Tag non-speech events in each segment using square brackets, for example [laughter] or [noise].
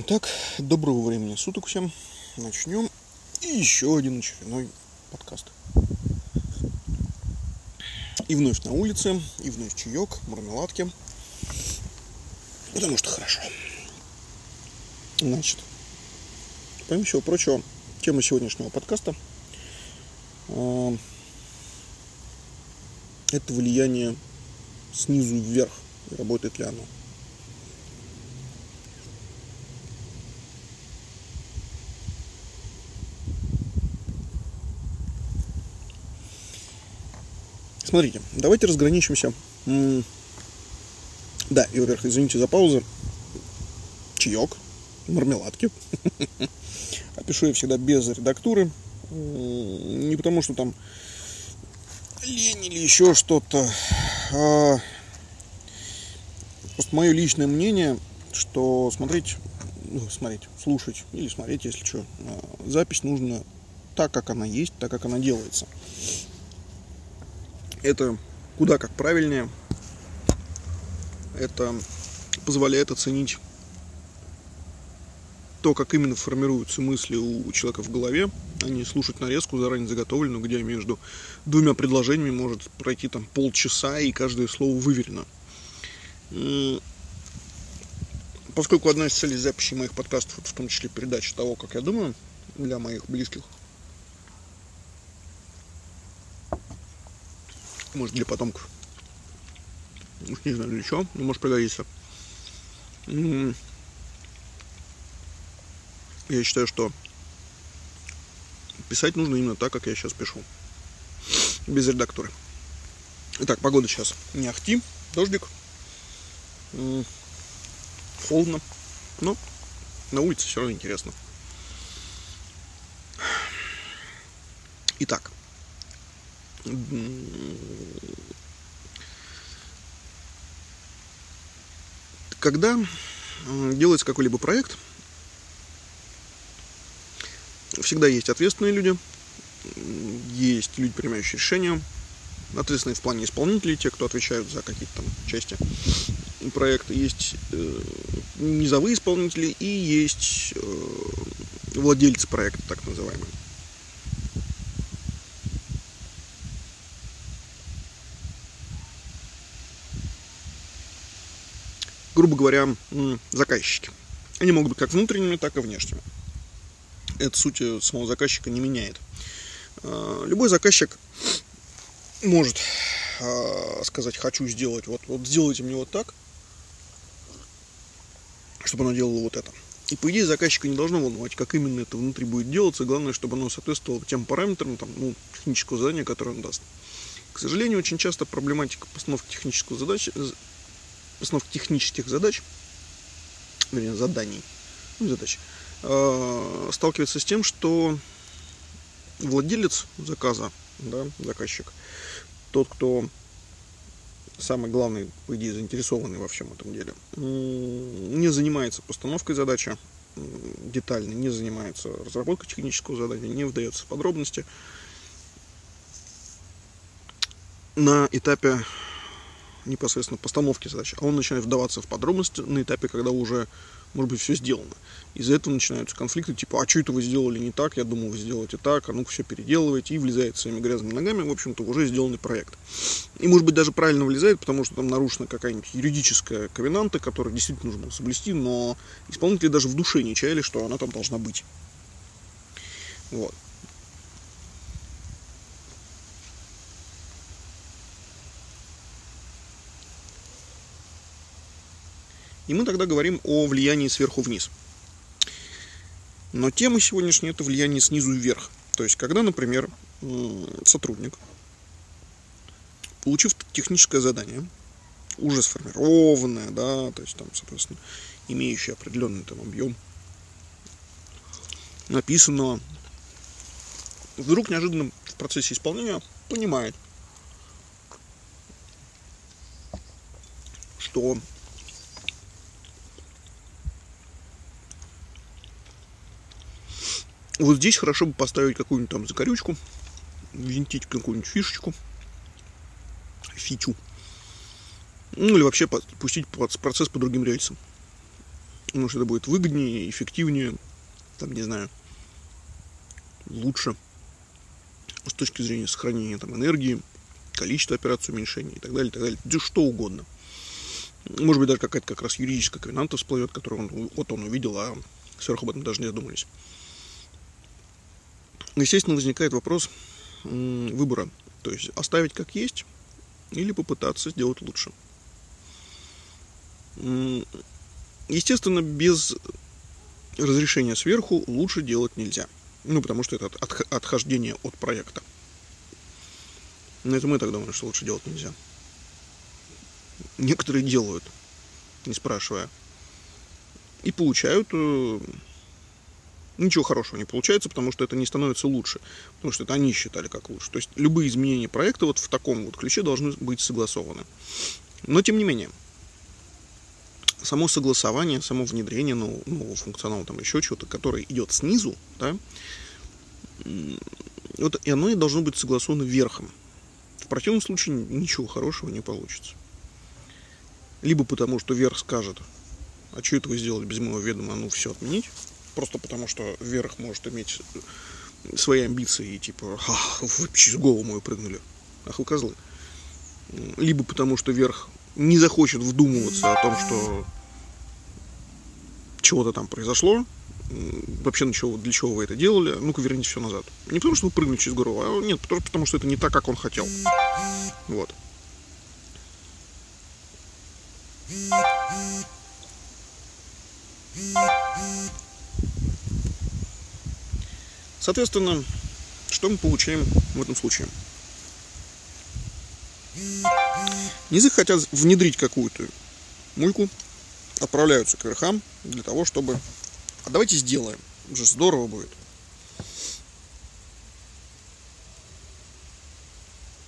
Итак, доброго времени суток всем. Начнем еще один очередной подкаст. И вновь на улице, и вновь чаек, мармеладки. Потому что хорошо. Значит, помимо всего прочего, тема сегодняшнего подкаста э, это влияние снизу вверх. Работает ли оно? Смотрите, давайте разграничимся. Да, и, во-первых, извините за паузу. Чаек, мармеладки. [laughs] Опишу я всегда без редактуры. Не потому, что там лень или еще что-то. А просто мое личное мнение, что смотреть, ну, смотреть, слушать или смотреть, если что, а, запись нужно так, как она есть, так, как она делается это куда как правильнее. Это позволяет оценить то, как именно формируются мысли у человека в голове, а не слушать нарезку заранее заготовленную, где между двумя предложениями может пройти там полчаса и каждое слово выверено. Поскольку одна из целей записи моих подкастов, в том числе передача того, как я думаю, для моих близких Может, для потомков. Не знаю, для чего, но может пригодится. Я считаю, что писать нужно именно так, как я сейчас пишу. Без редактуры. Итак, погода сейчас не ахти, дождик. Холодно. Но на улице все равно интересно. Итак, когда делается какой-либо проект, всегда есть ответственные люди, есть люди, принимающие решения, ответственные в плане исполнителей, те, кто отвечают за какие-то там части проекта, есть э, низовые исполнители и есть э, владельцы проекта, так называемые. Грубо говоря, заказчики. Они могут быть как внутренними, так и внешними. Это суть э, самого заказчика не меняет. А, любой заказчик может а, сказать, хочу сделать, вот, вот сделайте мне вот так, чтобы оно делало вот это. И по идее заказчика не должно волновать, как именно это внутри будет делаться. Главное, чтобы оно соответствовало тем параметрам там, ну, технического задания, которое он даст. К сожалению, очень часто проблематика постановки технического задачи, постановки технических задач, вернее, заданий, ну, задач, э, сталкивается с тем, что владелец заказа, да, заказчик, тот, кто самый главный, по идее, заинтересованный во всем этом деле, не занимается постановкой задачи детально, не занимается разработкой технического задания, не вдается в подробности. На этапе непосредственно постановки задач, а он начинает вдаваться в подробности на этапе, когда уже, может быть, все сделано. Из-за этого начинаются конфликты, типа, а что это вы сделали не так, я думал, вы сделаете так, а ну-ка все переделываете, и влезает своими грязными ногами, в общем-то, уже сделанный проект. И, может быть, даже правильно влезает, потому что там нарушена какая-нибудь юридическая ковенанта, которую действительно нужно было соблюсти, но исполнители даже в душе не чаяли, что она там должна быть. Вот. И мы тогда говорим о влиянии сверху вниз. Но тема сегодняшняя это влияние снизу вверх. То есть, когда, например, сотрудник, получив техническое задание, уже сформированное, да, то есть там, соответственно, имеющее определенный там объем написанного, вдруг неожиданно в процессе исполнения понимает, что Вот здесь хорошо бы поставить какую-нибудь там закорючку, винтить какую-нибудь фишечку, фичу. Ну или вообще пустить процесс по другим рельсам. Потому что это будет выгоднее, эффективнее, там, не знаю, лучше с точки зрения сохранения там, энергии, количества операций уменьшения и так далее, и так далее. Да что угодно. Может быть, даже какая-то как раз юридическая квинанта всплывет, которую он, вот он увидел, а сверху об этом даже не задумались. Естественно, возникает вопрос выбора. То есть оставить как есть или попытаться сделать лучше. Естественно, без разрешения сверху лучше делать нельзя. Ну, потому что это отхождение от проекта. Но это мы так думаем, что лучше делать нельзя. Некоторые делают, не спрашивая. И получают э, ничего хорошего не получается, потому что это не становится лучше, потому что это они считали как лучше. То есть любые изменения проекта вот в таком вот ключе должны быть согласованы. Но тем не менее, само согласование, само внедрение нового, нового функционала, там еще чего-то, которое идет снизу, да, вот, и оно и должно быть согласовано верхом. В противном случае ничего хорошего не получится. Либо потому, что верх скажет, а что это вы сделали без моего ведома, ну все отменить. Просто потому, что верх может иметь свои амбиции и типа, ах, вы через голову мою прыгнули. Ах вы козлы. Либо потому, что верх не захочет вдумываться о том, что чего-то там произошло, вообще для чего, для чего вы это делали, ну-ка верните все назад. Не потому, что вы прыгнули через голову, а нет, потому, потому что это не так, как он хотел. Вот. Соответственно, что мы получаем в этом случае? Низы хотят внедрить какую-то мульку, отправляются к верхам для того, чтобы... А давайте сделаем. Уже здорово будет.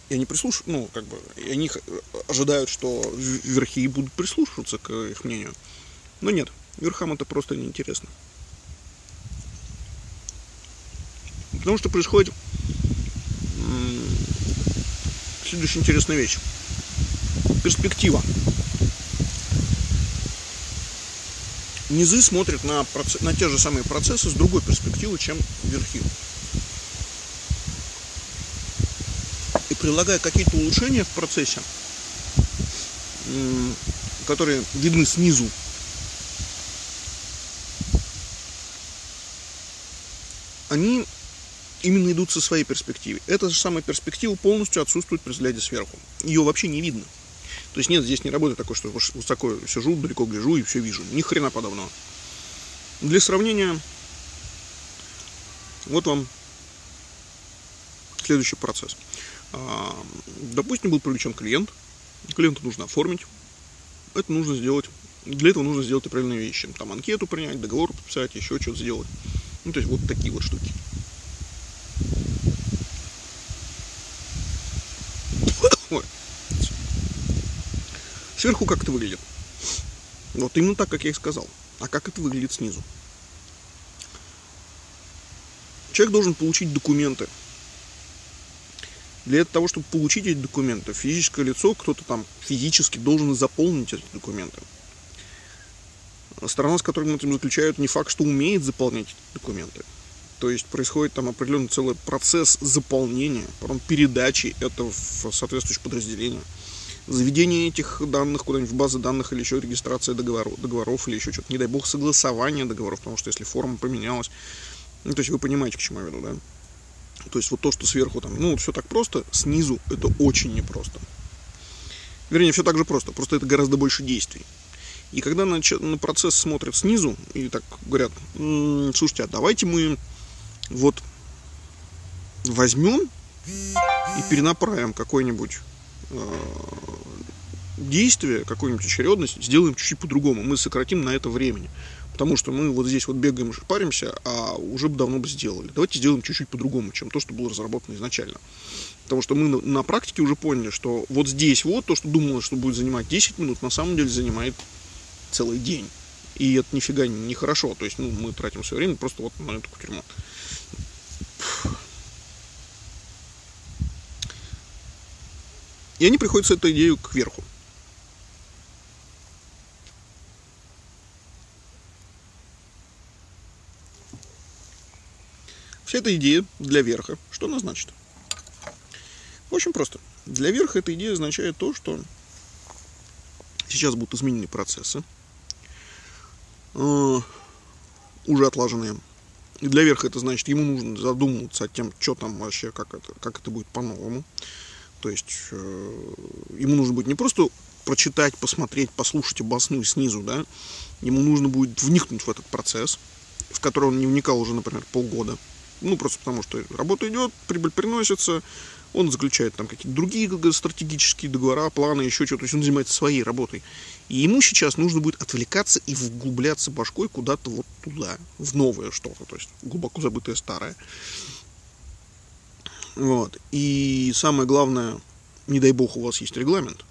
И они прислушиваются, ну, как бы, и они ожидают, что верхи будут прислушиваться к их мнению. Но нет, верхам это просто неинтересно. Потому что происходит следующая интересная вещь. Перспектива. Низы смотрят на, процесс, на те же самые процессы с другой перспективы, чем верхи. И прилагая какие-то улучшения в процессе, которые видны снизу, они именно идут со своей перспективы. Эта же самая перспектива полностью отсутствует при взгляде сверху. Ее вообще не видно. То есть нет, здесь не работает такое, что высоко сижу, далеко гляжу и все вижу. Ни хрена подобного. Для сравнения, вот вам следующий процесс. А, допустим, был привлечен клиент. Клиента нужно оформить. Это нужно сделать. Для этого нужно сделать определенные вещи. Там анкету принять, договор подписать, еще что-то сделать. Ну, то есть вот такие вот штуки. Сверху как это выглядит? Вот именно так, как я и сказал. А как это выглядит снизу? Человек должен получить документы. Для того, чтобы получить эти документы, физическое лицо, кто-то там физически должен заполнить эти документы. Сторона, с которой мы этим заключают, не факт, что умеет заполнять эти документы. То есть происходит там определенный целый процесс заполнения, потом передачи этого в соответствующее подразделение заведение этих данных куда-нибудь в базы данных или еще регистрация договоров, договоров или еще что-то, не дай бог, согласование договоров, потому что если форма поменялась, ну, то есть вы понимаете, к чему я веду, да? То есть вот то, что сверху там, ну, все так просто, снизу это очень непросто. Вернее, все так же просто, просто это гораздо больше действий. И когда на, на процесс смотрят снизу и так говорят, м-м, слушайте, а давайте мы вот возьмем и перенаправим какой-нибудь действие, какую-нибудь очередность сделаем чуть-чуть по-другому. Мы сократим на это времени. Потому что мы вот здесь вот бегаем, паримся, а уже бы давно бы сделали. Давайте сделаем чуть-чуть по-другому, чем то, что было разработано изначально. Потому что мы на, на практике уже поняли, что вот здесь вот то, что думалось, что будет занимать 10 минут, на самом деле занимает целый день. И это нифига не хорошо. То есть, ну, мы тратим все время просто вот на эту кутерьму. И они приходят с этой идеей кверху. Вся эта идея для верха, что она значит? Очень просто. Для верха эта идея означает то, что сейчас будут изменены процессы, э, уже отлаженные. И для верха это значит, ему нужно задумываться о тем, что там вообще, как это, как это будет по-новому. То есть э, ему нужно будет не просто прочитать, посмотреть, послушать обоснуй снизу, да, ему нужно будет вникнуть в этот процесс, в который он не вникал уже, например, полгода. Ну, просто потому что работа идет, прибыль приносится, он заключает там какие-то другие стратегические договора, планы, еще что-то. То есть он занимается своей работой. И ему сейчас нужно будет отвлекаться и вглубляться башкой куда-то вот туда, в новое что-то, то есть глубоко забытое старое. Вот. И самое главное, не дай бог у вас есть регламент,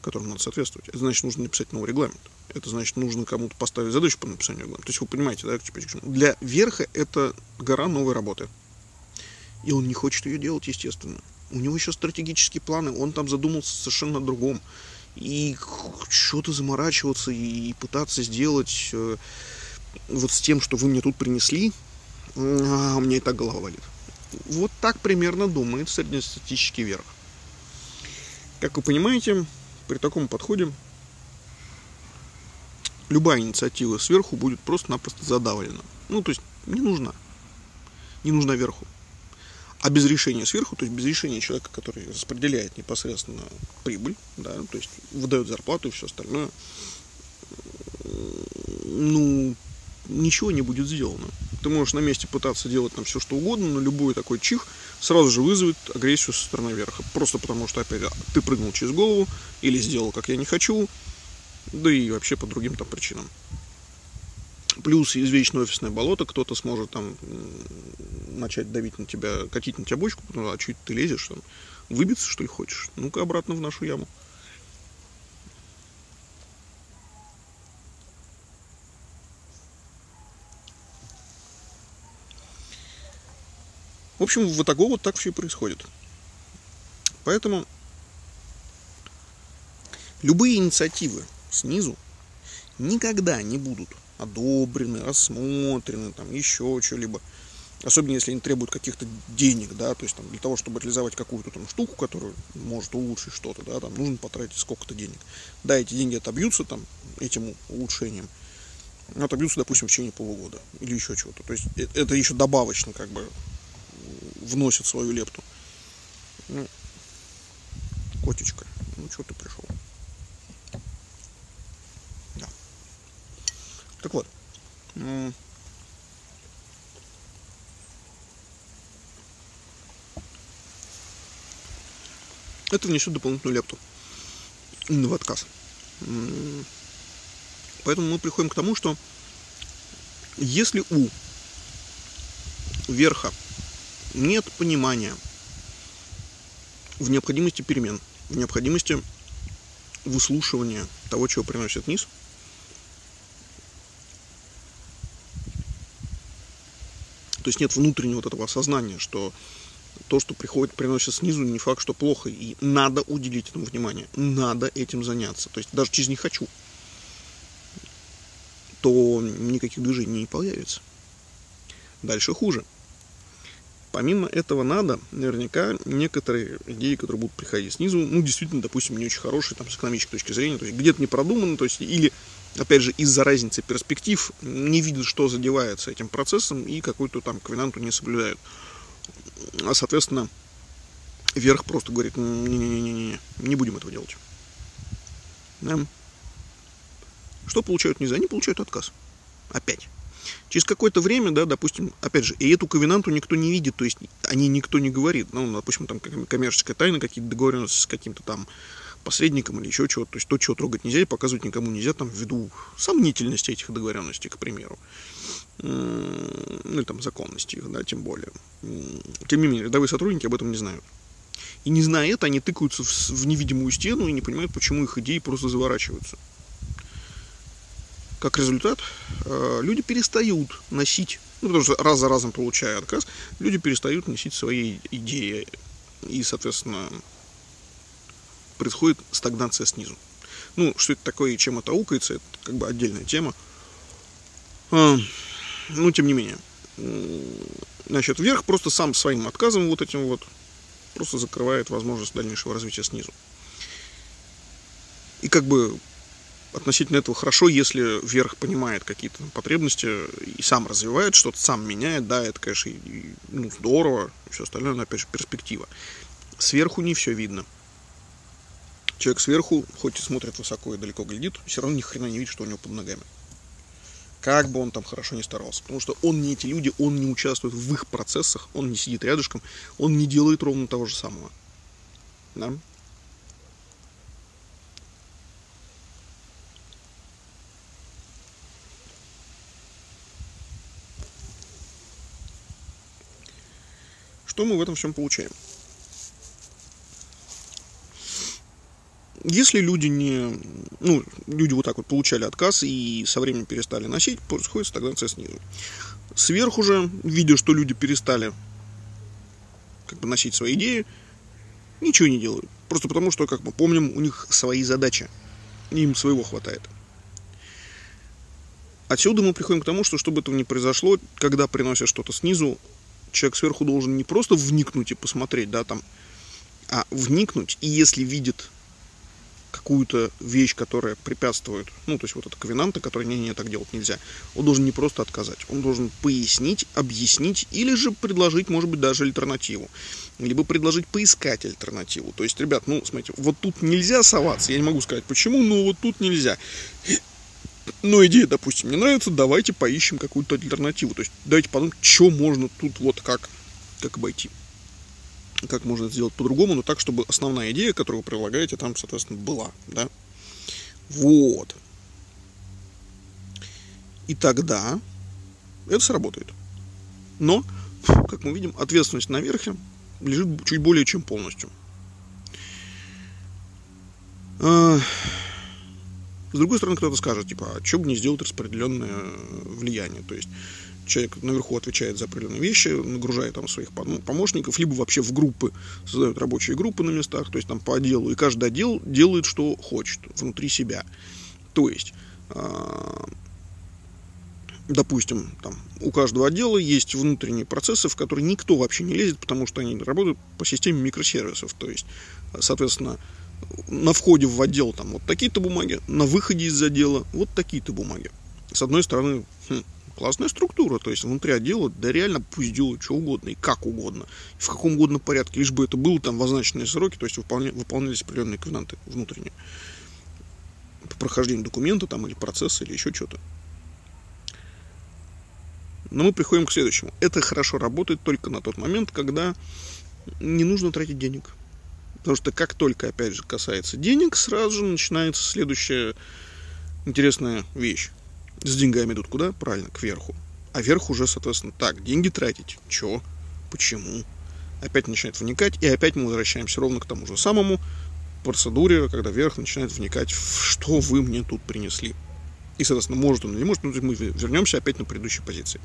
которому надо соответствовать. Это значит, нужно написать новый регламент. Это значит, нужно кому-то поставить задачу по написанию регламента. То есть вы понимаете, да, для верха это гора новой работы. И он не хочет ее делать, естественно. У него еще стратегические планы, он там задумался совершенно о другом. И что-то заморачиваться и пытаться сделать э, вот с тем, что вы мне тут принесли, а, у меня и так голова валит. Вот так примерно думает среднестатистический верх. Как вы понимаете, при таком подходе любая инициатива сверху будет просто-напросто задавлена. Ну, то есть не нужна. Не нужна верху. А без решения сверху, то есть без решения человека, который распределяет непосредственно прибыль, да, то есть выдает зарплату и все остальное, ну, ничего не будет сделано. Ты можешь на месте пытаться делать там все что угодно, но любой такой чих сразу же вызовет агрессию со стороны верха. Просто потому что, опять, ты прыгнул через голову или сделал, как я не хочу, да и вообще по другим там причинам. Плюс извечное офисное болото, кто-то сможет там начать давить на тебя, катить на тебя бочку, ну, а чуть ты лезешь, там, выбиться, что ли, хочешь? Ну-ка обратно в нашу яму. Общем, в итоге вот так все и происходит. Поэтому любые инициативы снизу никогда не будут одобрены, рассмотрены, там еще что-либо. Особенно если они требуют каких-то денег, да, то есть там, для того, чтобы реализовать какую-то там штуку, которая может улучшить что-то, да, там нужно потратить сколько-то денег. Да, эти деньги отобьются там этим улучшением, отобьются, допустим, в течение полугода или еще чего-то. То есть э, это еще добавочно как бы вносит свою лепту. Ну, котечка, ну что ты пришел? Да. Так вот. это внесет дополнительную лепту в отказ. Поэтому мы приходим к тому, что если у верха нет понимания в необходимости перемен, в необходимости выслушивания того, чего приносит низ, то есть нет внутреннего вот этого осознания, что то, что приходит, приносит снизу, не факт, что плохо. И надо уделить этому внимание. Надо этим заняться. То есть даже через «не хочу», то никаких движений не появится. Дальше хуже. Помимо этого надо, наверняка, некоторые идеи, которые будут приходить снизу, ну, действительно, допустим, не очень хорошие там, с экономической точки зрения, то есть где-то не продумано, то есть или, опять же, из-за разницы перспектив не видят, что задевается этим процессом и какую-то там ковенанту не соблюдают а, соответственно, верх просто говорит, не-не-не, не будем этого делать. Да. Что получают низы? Они получают отказ. Опять. Через какое-то время, да, допустим, опять же, и эту ковенанту никто не видит, то есть они никто не говорит. Ну, допустим, там коммерческая тайна, какие-то договоренности с каким-то там посредником или еще чего-то. То есть то, чего трогать нельзя и показывать никому нельзя, там, ввиду сомнительности этих договоренностей, к примеру ну или там законности их, да, тем более. Тем не менее, рядовые сотрудники об этом не знают. И не зная это, они тыкаются в, в невидимую стену и не понимают, почему их идеи просто заворачиваются. Как результат, э, люди перестают носить, ну, потому что раз за разом получая отказ, люди перестают носить свои идеи. И, соответственно, происходит стагнация снизу. Ну, что это такое и чем это аукается, это как бы отдельная тема. А, ну, тем не менее. значит, вверх просто сам своим отказом вот этим вот просто закрывает возможность дальнейшего развития снизу. И как бы относительно этого хорошо, если вверх понимает какие-то потребности и сам развивает что-то, сам меняет, да, это, конечно, и, ну, здорово, и все остальное, но, опять же, перспектива. Сверху не все видно. Человек сверху, хоть и смотрит высоко и далеко глядит, все равно ни хрена не видит, что у него под ногами. Как бы он там хорошо не старался. Потому что он не эти люди, он не участвует в их процессах, он не сидит рядышком, он не делает ровно того же самого. Да? Что мы в этом всем получаем? Если люди не, ну, люди вот так вот получали отказ и со временем перестали носить, происходит стагнация снизу. Сверху же, видя, что люди перестали как бы носить свои идеи, ничего не делают. Просто потому, что, как мы помним, у них свои задачи. Им своего хватает. Отсюда мы приходим к тому, что чтобы этого не произошло, когда приносят что-то снизу, человек сверху должен не просто вникнуть и посмотреть, да, там, а вникнуть, и если видит какую-то вещь, которая препятствует, ну, то есть вот это ковенанты, которые не, не, так делать нельзя, он должен не просто отказать, он должен пояснить, объяснить или же предложить, может быть, даже альтернативу. Либо предложить поискать альтернативу. То есть, ребят, ну, смотрите, вот тут нельзя соваться, я не могу сказать почему, но вот тут нельзя. Но идея, допустим, не нравится, давайте поищем какую-то альтернативу. То есть давайте подумать, что можно тут вот как, как обойти. Как можно сделать по-другому, но так, чтобы основная идея, которую вы предлагаете, там, соответственно, была. Да? Вот. И тогда это сработает. Но, как мы видим, ответственность на верхе лежит чуть более чем полностью. С другой стороны, кто-то скажет, типа, а что бы не сделать распределенное влияние? То есть человек наверху отвечает за определенные вещи, нагружает там своих помощников, либо вообще в группы создают рабочие группы на местах, то есть там по отделу, и каждый отдел делает, что хочет внутри себя. То есть, а, допустим, там, у каждого отдела есть внутренние процессы, в которые никто вообще не лезет, потому что они работают по системе микросервисов. То есть, соответственно, на входе в отдел там вот такие-то бумаги, на выходе из отдела вот такие-то бумаги. С одной стороны, хм, классная структура, то есть внутри отдела, да реально пусть делают что угодно и как угодно, и в каком угодно порядке, лишь бы это было там в означенные сроки, то есть выполня, выполнялись определенные ковенанты внутренние по прохождению документа там или процесса или еще что-то. Но мы приходим к следующему. Это хорошо работает только на тот момент, когда не нужно тратить денег. Потому что как только, опять же, касается денег, сразу же начинается следующая интересная вещь. С деньгами идут куда? Правильно, кверху. А вверх уже, соответственно, так, деньги тратить. Чё? Почему? Опять начинает вникать, и опять мы возвращаемся ровно к тому же самому процедуре, когда вверх начинает вникать, в что вы мне тут принесли. И, соответственно, может он или может, но мы вернемся опять на предыдущей позиции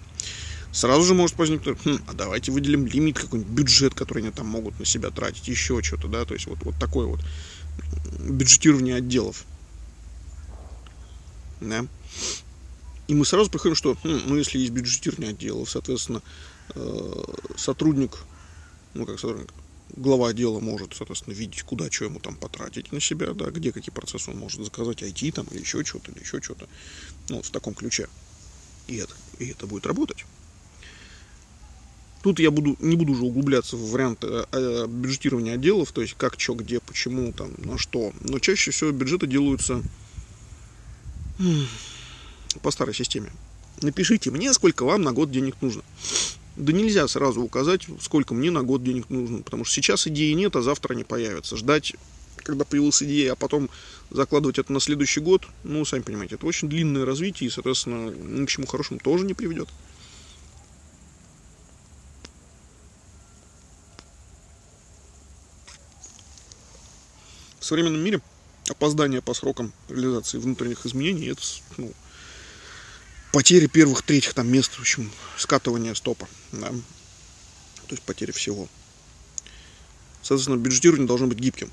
сразу же может возникнуть, хм, а давайте выделим лимит, какой-нибудь бюджет, который они там могут на себя тратить, еще что-то, да, то есть вот, вот такое вот бюджетирование отделов. Да. И мы сразу приходим, что, хм, ну, если есть бюджетирование отделов, соответственно, э, сотрудник, ну, как сотрудник, глава отдела может, соответственно, видеть, куда что ему там потратить на себя, да, где какие процессы он может заказать IT там или еще что-то, или еще что-то. Ну, вот в таком ключе. И это, и это будет работать. Тут я буду, не буду уже углубляться в варианты э, э, бюджетирования отделов, то есть как, что, где, почему, там, на что. Но чаще всего бюджеты делаются по старой системе. Напишите мне, сколько вам на год денег нужно. Да нельзя сразу указать, сколько мне на год денег нужно, потому что сейчас идеи нет, а завтра они появятся. Ждать, когда появилась идея, а потом закладывать это на следующий год, ну, сами понимаете, это очень длинное развитие и, соответственно, ни к чему хорошему тоже не приведет. Современном мире опоздание по срокам реализации внутренних изменений это ну, потеря первых, третьих там мест, в общем, скатывание стопа, да? то есть потеря всего. Соответственно, бюджетирование должно быть гибким.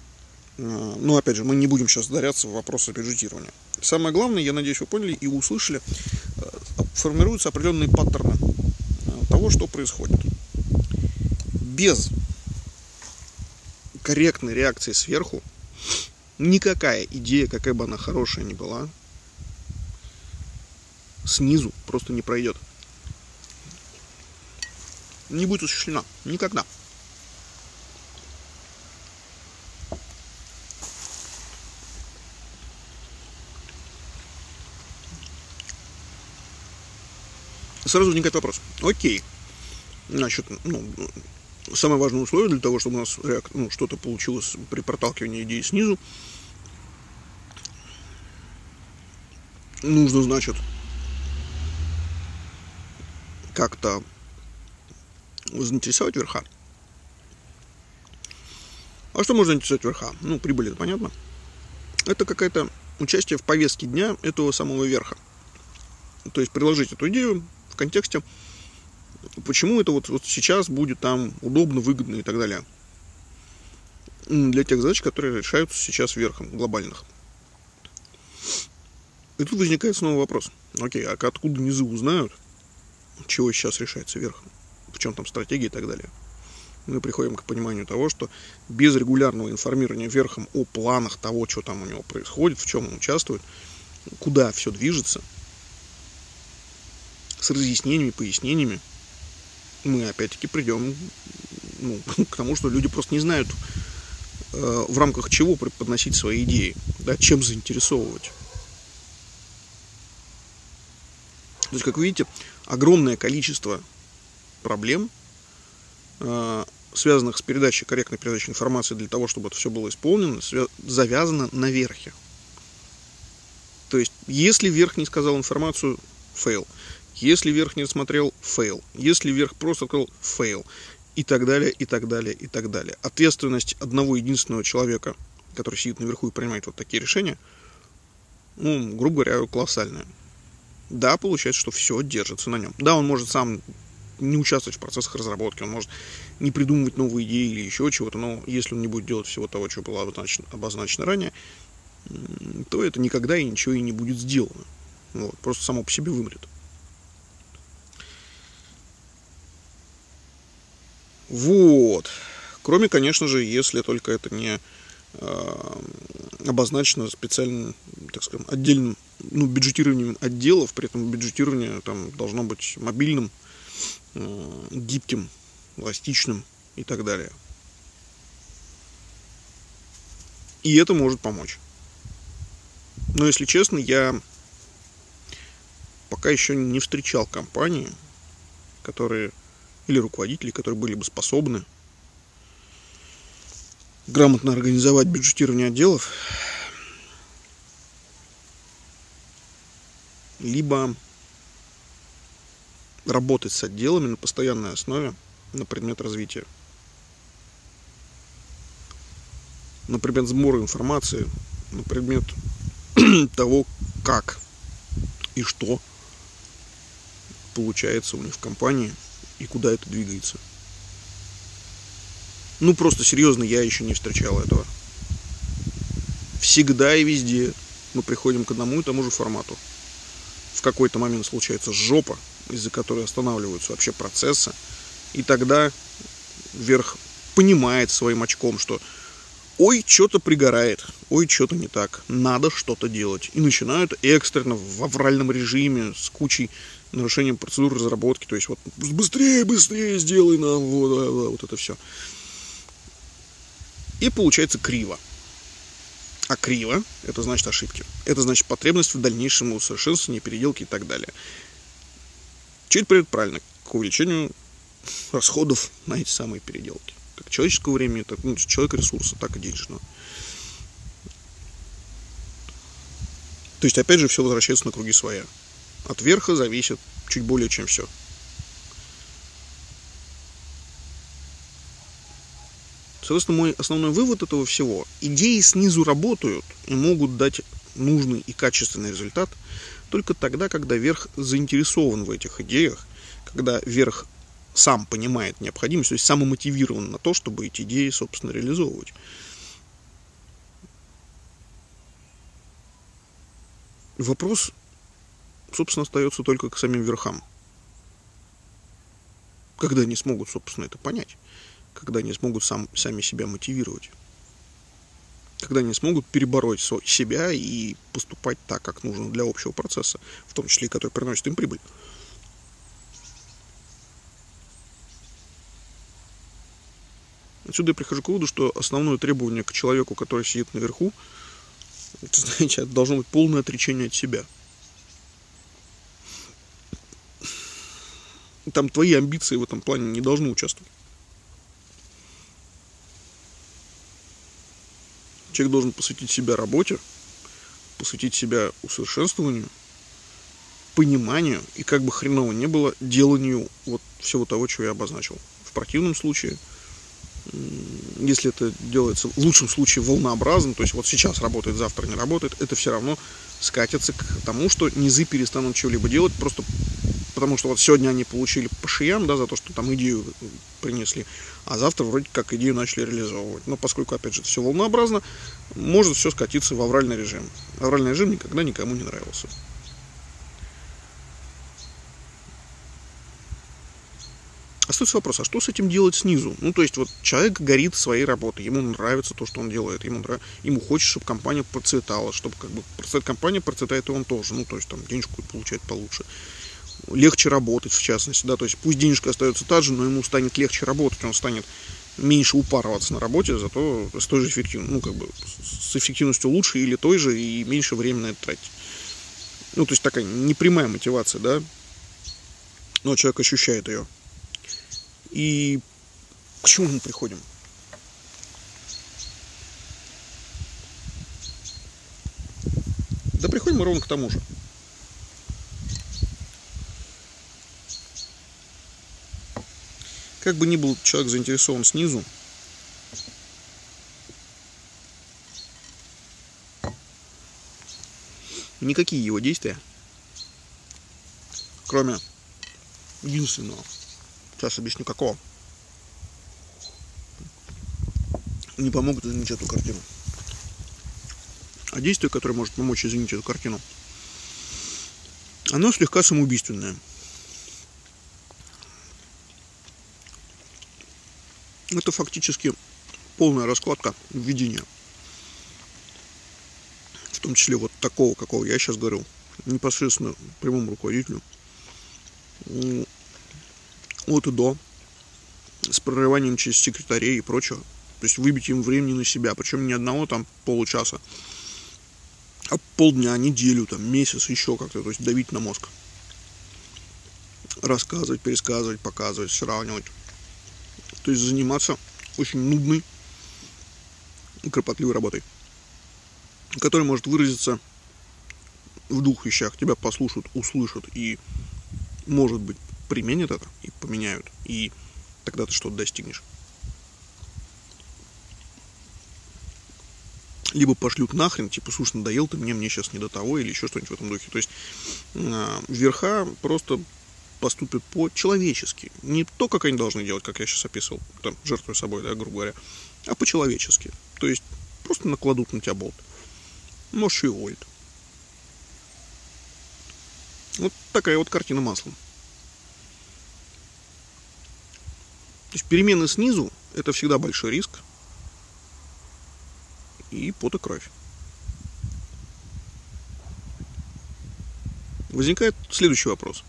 А, но, опять же, мы не будем сейчас ударяться в вопросы бюджетирования. Самое главное, я надеюсь, вы поняли и услышали, э, формируются определенные паттерны того, что происходит. Без корректной реакции сверху никакая идея, какая бы она хорошая ни была, снизу просто не пройдет. Не будет осуществлена. Никогда. Сразу возникает вопрос. Окей. Значит, ну, самое важное условие для того, чтобы у нас ну, что-то получилось при проталкивании идеи снизу, нужно, значит, как-то заинтересовать верха. А что можно заинтересовать верха? Ну, прибыль, это понятно. Это какое-то участие в повестке дня этого самого верха. То есть приложить эту идею в контексте, почему это вот, вот сейчас будет там удобно, выгодно и так далее. Для тех задач, которые решаются сейчас верхом, глобальных. И тут возникает снова вопрос. Окей, а откуда низы узнают, чего сейчас решается верхом, в чем там стратегия и так далее. Мы приходим к пониманию того, что без регулярного информирования верхом о планах того, что там у него происходит, в чем он участвует, куда все движется, с разъяснениями, пояснениями, мы опять-таки придем ну, [laughs] к тому, что люди просто не знают, э, в рамках чего преподносить свои идеи, да, чем заинтересовывать. То есть, как видите, огромное количество проблем, э, связанных с передачей, корректной передачей информации для того, чтобы это все было исполнено, завязано на верхе. То есть, если верх не сказал информацию, fail. Если верх не смотрел, fail. Если верх просто сказал, fail. И так далее, и так далее, и так далее. Ответственность одного единственного человека, который сидит наверху и принимает вот такие решения, ну, грубо говоря, колоссальная да, получается, что все держится на нем. Да, он может сам не участвовать в процессах разработки, он может не придумывать новые идеи или еще чего-то, но если он не будет делать всего того, что было обозначено ранее, то это никогда и ничего и не будет сделано. Вот, просто само по себе вымрет. Вот. Кроме, конечно же, если только это не э, обозначено специальным, так скажем, отдельным ну, бюджетированием отделов, при этом бюджетирование там должно быть мобильным, э, гибким, эластичным и так далее. И это может помочь. Но, если честно, я пока еще не встречал компании, которые или руководители, которые были бы способны грамотно организовать бюджетирование отделов либо работать с отделами на постоянной основе на предмет развития. На предмет сбора информации, на предмет [clears throat] того, как и что получается у них в компании и куда это двигается. Ну, просто серьезно, я еще не встречал этого. Всегда и везде мы приходим к одному и тому же формату – в какой-то момент случается жопа, из-за которой останавливаются вообще процессы, и тогда вверх понимает своим очком, что ой, что-то пригорает, ой, что-то не так, надо что-то делать. И начинают экстренно в авральном режиме с кучей нарушением процедур разработки, то есть вот быстрее, быстрее сделай нам вот, вот это все. И получается криво. А криво – это значит ошибки. Это значит потребность в дальнейшем усовершенствовании, переделке и так далее. Что это приводит правильно? К увеличению расходов на эти самые переделки. Как человеческого времени, так ну, человек ресурса, так и денежного. То есть, опять же, все возвращается на круги своя. От верха зависит чуть более чем все. Соответственно, мой основной вывод этого всего. Идеи снизу работают и могут дать нужный и качественный результат только тогда, когда верх заинтересован в этих идеях, когда верх сам понимает необходимость, то есть самомотивирован на то, чтобы эти идеи, собственно, реализовывать. Вопрос, собственно, остается только к самим верхам. Когда они смогут, собственно, это понять. Когда они смогут сам, сами себя мотивировать. Когда они смогут перебороть себя и поступать так, как нужно для общего процесса, в том числе и который приносит им прибыль. Отсюда я прихожу к выводу, что основное требование к человеку, который сидит наверху, это, [laughs] это должно быть полное отречение от себя. Там твои амбиции в этом плане не должны участвовать. Человек должен посвятить себя работе, посвятить себя усовершенствованию, пониманию и, как бы хреново не было, деланию вот всего того, чего я обозначил. В противном случае – если это делается в лучшем случае волнообразно, то есть вот сейчас работает, завтра не работает, это все равно скатится к тому, что низы перестанут чего-либо делать, просто потому что вот сегодня они получили по шиям, да, за то, что там идею принесли, а завтра вроде как идею начали реализовывать. Но поскольку, опять же, это все волнообразно, может все скатиться в авральный режим. Авральный режим никогда никому не нравился. Остается вопрос, а что с этим делать снизу? Ну, то есть, вот человек горит своей работой, ему нравится то, что он делает, ему, нрав... ему хочется, чтобы компания процветала, чтобы как бы процветает компания, процветает и он тоже, ну, то есть, там, денежку получает получше. Легче работать, в частности, да, то есть, пусть денежка остается та же, но ему станет легче работать, он станет меньше упарываться на работе, зато с той же эффективностью, ну, как бы, с эффективностью лучше или той же, и меньше времени на это тратить. Ну, то есть, такая непрямая мотивация, да, но человек ощущает ее. И к чему мы приходим? Да приходим мы ровно к тому же. Как бы ни был человек заинтересован снизу, никакие его действия, кроме единственного – Сейчас объясню, какого. Не помогут изменить эту картину. А действие, которое может помочь изменить эту картину, оно слегка самоубийственное. Это фактически полная раскладка введения. В том числе вот такого, какого я сейчас говорил, непосредственно прямому руководителю от и до, с прорыванием через секретарей и прочего. То есть выбить им времени на себя, причем не одного там получаса, а полдня, неделю, там, месяц, еще как-то, то есть давить на мозг. Рассказывать, пересказывать, показывать, сравнивать. То есть заниматься очень нудной и кропотливой работой, которая может выразиться в двух вещах. Тебя послушают, услышат и, может быть, применят это и поменяют, и тогда ты что-то достигнешь. Либо пошлют нахрен, типа, слушай, надоел ты мне, мне сейчас не до того, или еще что-нибудь в этом духе. То есть э, верха просто поступят по-человечески. Не то, как они должны делать, как я сейчас описывал, там, жертвуя собой, да, грубо говоря, а по-человечески. То есть просто накладут на тебя болт. Можешь и уволить. Вот такая вот картина маслом. То есть перемены снизу – это всегда большой риск и пот и кровь. Возникает следующий вопрос.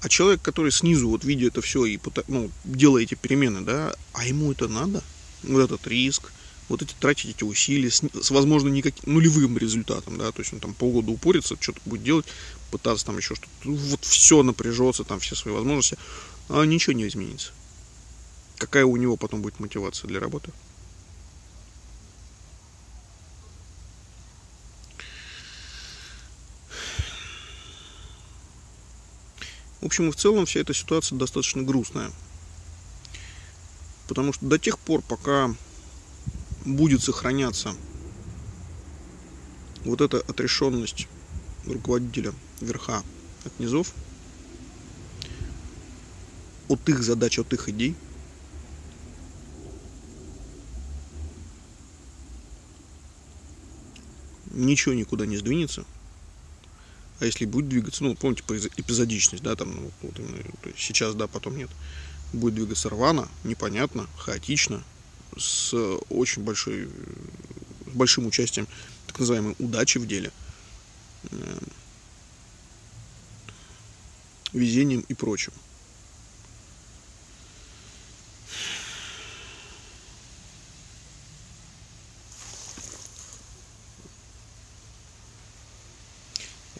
А человек, который снизу, вот видя это все и ну, делая эти перемены, да, а ему это надо? Вот этот риск, вот эти тратить эти усилия с, с возможно, никаким нулевым результатом, да, то есть он там полгода упорится, что-то будет делать, пытаться там еще что-то, вот все напряжется, там все свои возможности, а ничего не изменится какая у него потом будет мотивация для работы. В общем и в целом вся эта ситуация достаточно грустная. Потому что до тех пор, пока будет сохраняться вот эта отрешенность руководителя верха от низов, от их задач, от их идей – ничего никуда не сдвинется. А если будет двигаться, ну, помните, эпизодичность, да, там, ну, вот сейчас, да, потом нет. будет двигаться рвано, непонятно, хаотично, с очень большой, с большим участием так называемой удачи в деле, э, везением и прочим.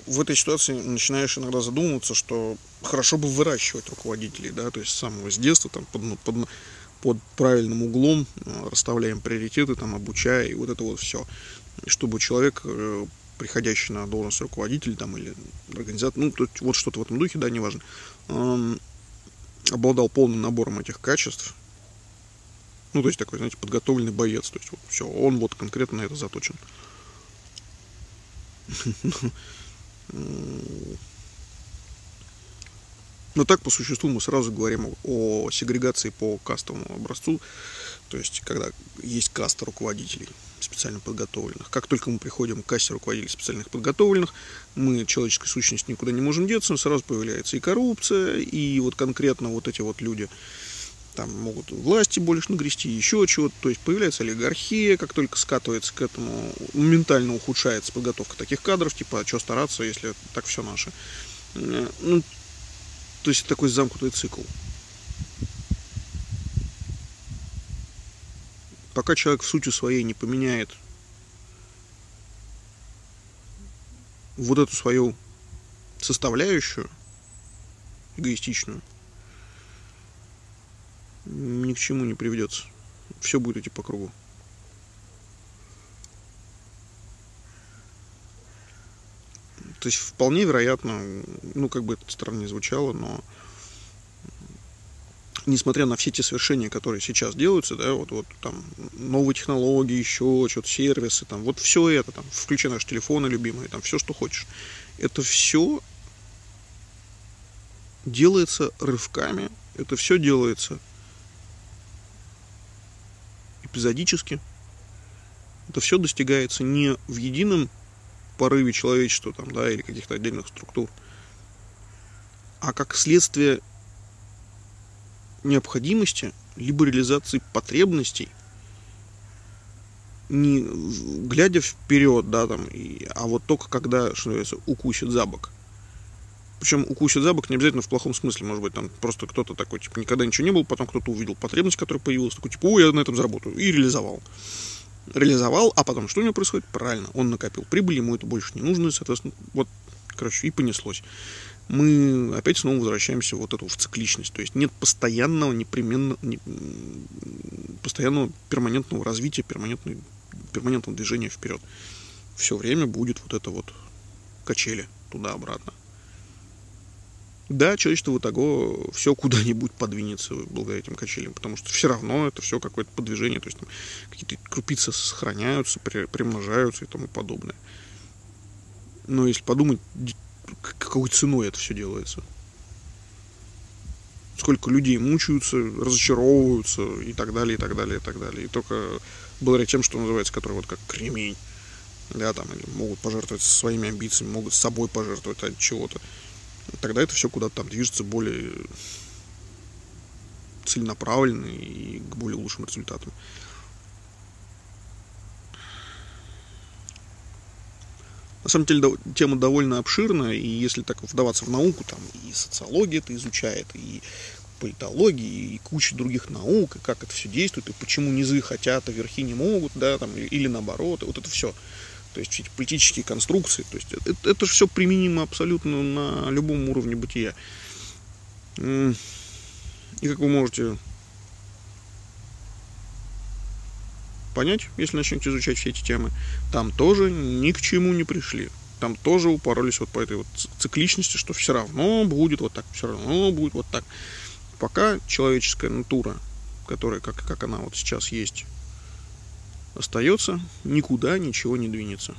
В этой ситуации начинаешь иногда задумываться, что хорошо бы выращивать руководителей, да, то есть с самого с детства, там, под, ну, под, под правильным углом э, расставляем приоритеты, там, обучая, и вот это вот все. Чтобы человек, э, приходящий на должность руководителя там, или организатор, ну, тут вот что-то в этом духе, да, неважно, эм, обладал полным набором этих качеств, ну, то есть такой, знаете, подготовленный боец, то есть вот все, он вот конкретно на это заточен. [laughs] Но так по существу мы сразу говорим о сегрегации по кастовому образцу, то есть когда есть каста руководителей специально подготовленных. Как только мы приходим к касте руководителей специальных подготовленных, мы человеческой сущности никуда не можем деться, сразу появляется и коррупция, и вот конкретно вот эти вот люди, там могут власти больше нагрести, еще чего-то. То есть появляется олигархия, как только скатывается к этому, моментально ухудшается подготовка таких кадров, типа, а что стараться, если так все наше. Э, ну, то есть такой замкнутый цикл. Пока человек в сути своей не поменяет вот эту свою составляющую эгоистичную, ни к чему не приведется. Все будет идти по кругу. То есть вполне вероятно, ну как бы это странно не звучало, но несмотря на все те совершения, которые сейчас делаются, да, вот, вот там новые технологии, еще что-то, сервисы, там, вот все это, там, включая наши телефоны любимые, там, все, что хочешь, это все делается рывками, это все делается эпизодически. Это все достигается не в едином порыве человечества там, да, или каких-то отдельных структур, а как следствие необходимости либо реализации потребностей, не глядя вперед, да, там, и, а вот только когда, что называется, укусит за бок. Причем укусит за бок не обязательно в плохом смысле, может быть, там просто кто-то такой, типа, никогда ничего не был, потом кто-то увидел потребность, которая появилась, такой, типа, ой, я на этом заработаю, и реализовал. Реализовал, а потом что у него происходит? Правильно, он накопил прибыль, ему это больше не нужно, соответственно, вот, короче, и понеслось. Мы опять снова возвращаемся вот эту в цикличность, то есть нет постоянного, непременно, не, постоянного перманентного развития, перманентного, перманентного движения вперед. Все время будет вот это вот качели туда-обратно. Да, человечество в итоге все куда-нибудь подвинется благодаря этим качелям, потому что все равно это все какое-то подвижение, то есть там какие-то крупицы сохраняются, примножаются и тому подобное. Но если подумать, какой ценой это все делается. Сколько людей мучаются, разочаровываются и так далее, и так далее, и так далее. И только благодаря тем, что называется, которые вот как кремень, да, там, или могут пожертвовать своими амбициями, могут собой пожертвовать от чего-то тогда это все куда-то там движется более целенаправленно и к более лучшим результатам. На самом деле тема довольно обширная, и если так вдаваться в науку, там и социология это изучает, и политология, и куча других наук, и как это все действует, и почему низы хотят, а верхи не могут, да, там, или, наоборот, и вот это все то есть политические конструкции, то есть это, это же все применимо абсолютно на любом уровне бытия. И как вы можете понять, если начнете изучать все эти темы, там тоже ни к чему не пришли. Там тоже упоролись вот по этой вот цикличности, что все равно будет вот так, все равно будет вот так. Пока человеческая натура, которая, как, как она вот сейчас есть, остается, никуда ничего не двинется.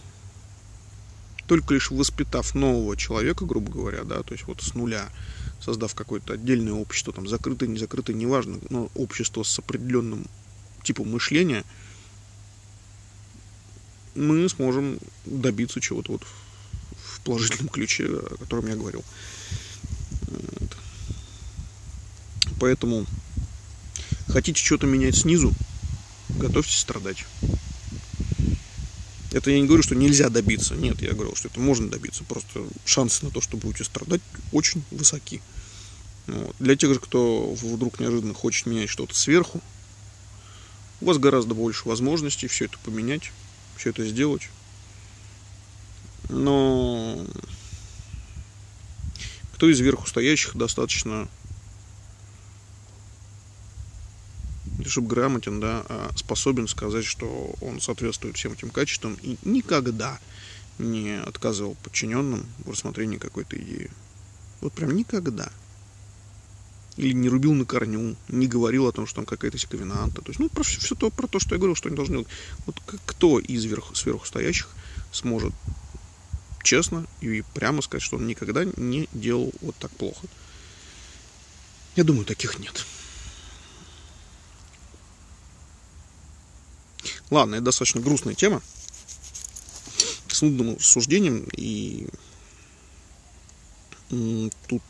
Только лишь воспитав нового человека, грубо говоря, да, то есть вот с нуля, создав какое-то отдельное общество, там закрытое, не закрытое, неважно, но общество с определенным типом мышления, мы сможем добиться чего-то вот в положительном ключе, о котором я говорил. Поэтому хотите что-то менять снизу, готовьтесь страдать. Это я не говорю, что нельзя добиться. Нет, я говорил, что это можно добиться. Просто шансы на то, что будете страдать, очень высоки. Вот. Для тех же, кто вдруг неожиданно хочет менять что-то сверху, у вас гораздо больше возможностей все это поменять, все это сделать. Но кто из верху стоящих достаточно чтобы грамотен, да, а способен сказать, что он соответствует всем этим качествам и никогда не отказывал подчиненным в рассмотрении какой-то идеи. Вот прям никогда. Или не рубил на корню, не говорил о том, что там какая-то сековинанта. То есть, ну, про все, все то, про то, что я говорил, что они должны. Вот кто из верх, сверху стоящих сможет честно и прямо сказать, что он никогда не делал вот так плохо? Я думаю, таких нет. Ладно, это достаточно грустная тема с нудным рассуждением, и тут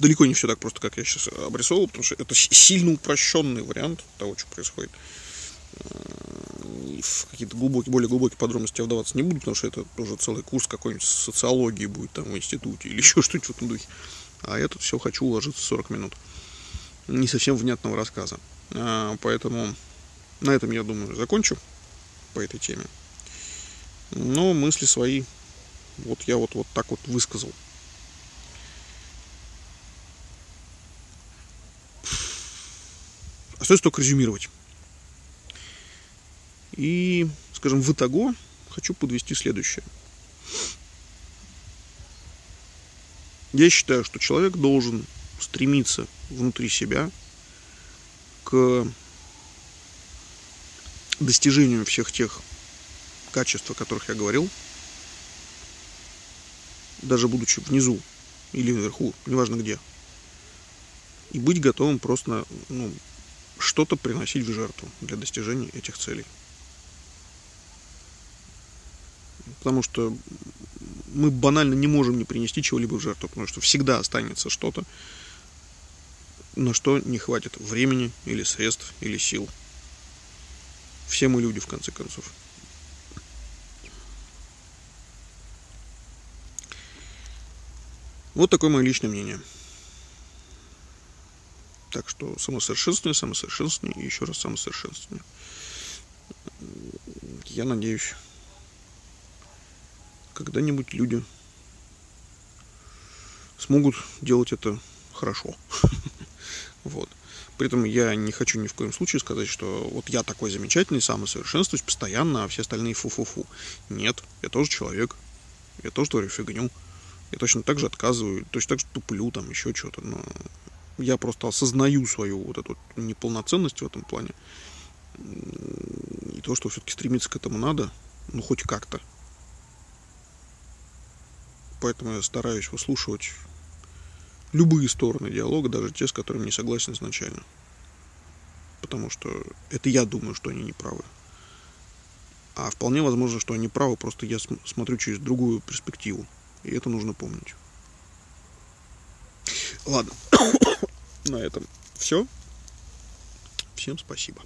далеко не все так просто, как я сейчас обрисовал, потому что это сильно упрощенный вариант того, что происходит. И в какие-то глубокие, более глубокие подробности я вдаваться не буду, потому что это уже целый курс какой-нибудь социологии будет там в институте или [laughs] еще что-нибудь в этом духе. А я тут все хочу уложиться в 40 минут. Не совсем внятного рассказа. А, поэтому на этом, я думаю, закончу по этой теме. Но мысли свои вот я вот, вот так вот высказал. Остается только резюмировать. И, скажем, в итого хочу подвести следующее. Я считаю, что человек должен стремиться внутри себя к достижению всех тех качеств, о которых я говорил, даже будучи внизу или наверху, неважно где, и быть готовым просто ну, что-то приносить в жертву для достижения этих целей. Потому что мы банально не можем не принести чего-либо в жертву, потому что всегда останется что-то, на что не хватит времени или средств или сил. Все мы люди, в конце концов. Вот такое мое личное мнение. Так что самосовершенствование, самосовершенствование и еще раз самосовершенствование. Я надеюсь, когда-нибудь люди смогут делать это хорошо. [laughs] Вот. При этом я не хочу ни в коем случае сказать, что вот я такой замечательный, самосовершенствуюсь постоянно, а все остальные фу-фу-фу. Нет, я тоже человек. Я тоже творю фигню. Я точно так же отказываю, точно так же туплю, там еще что-то. Но я просто осознаю свою вот эту неполноценность в этом плане. И то, что все-таки стремиться к этому надо, ну хоть как-то. Поэтому я стараюсь выслушивать любые стороны диалога, даже те, с которыми не согласен изначально. Потому что это я думаю, что они не правы. А вполне возможно, что они правы, просто я смотрю через другую перспективу. И это нужно помнить. Ладно, [coughs] на этом все. Всем спасибо.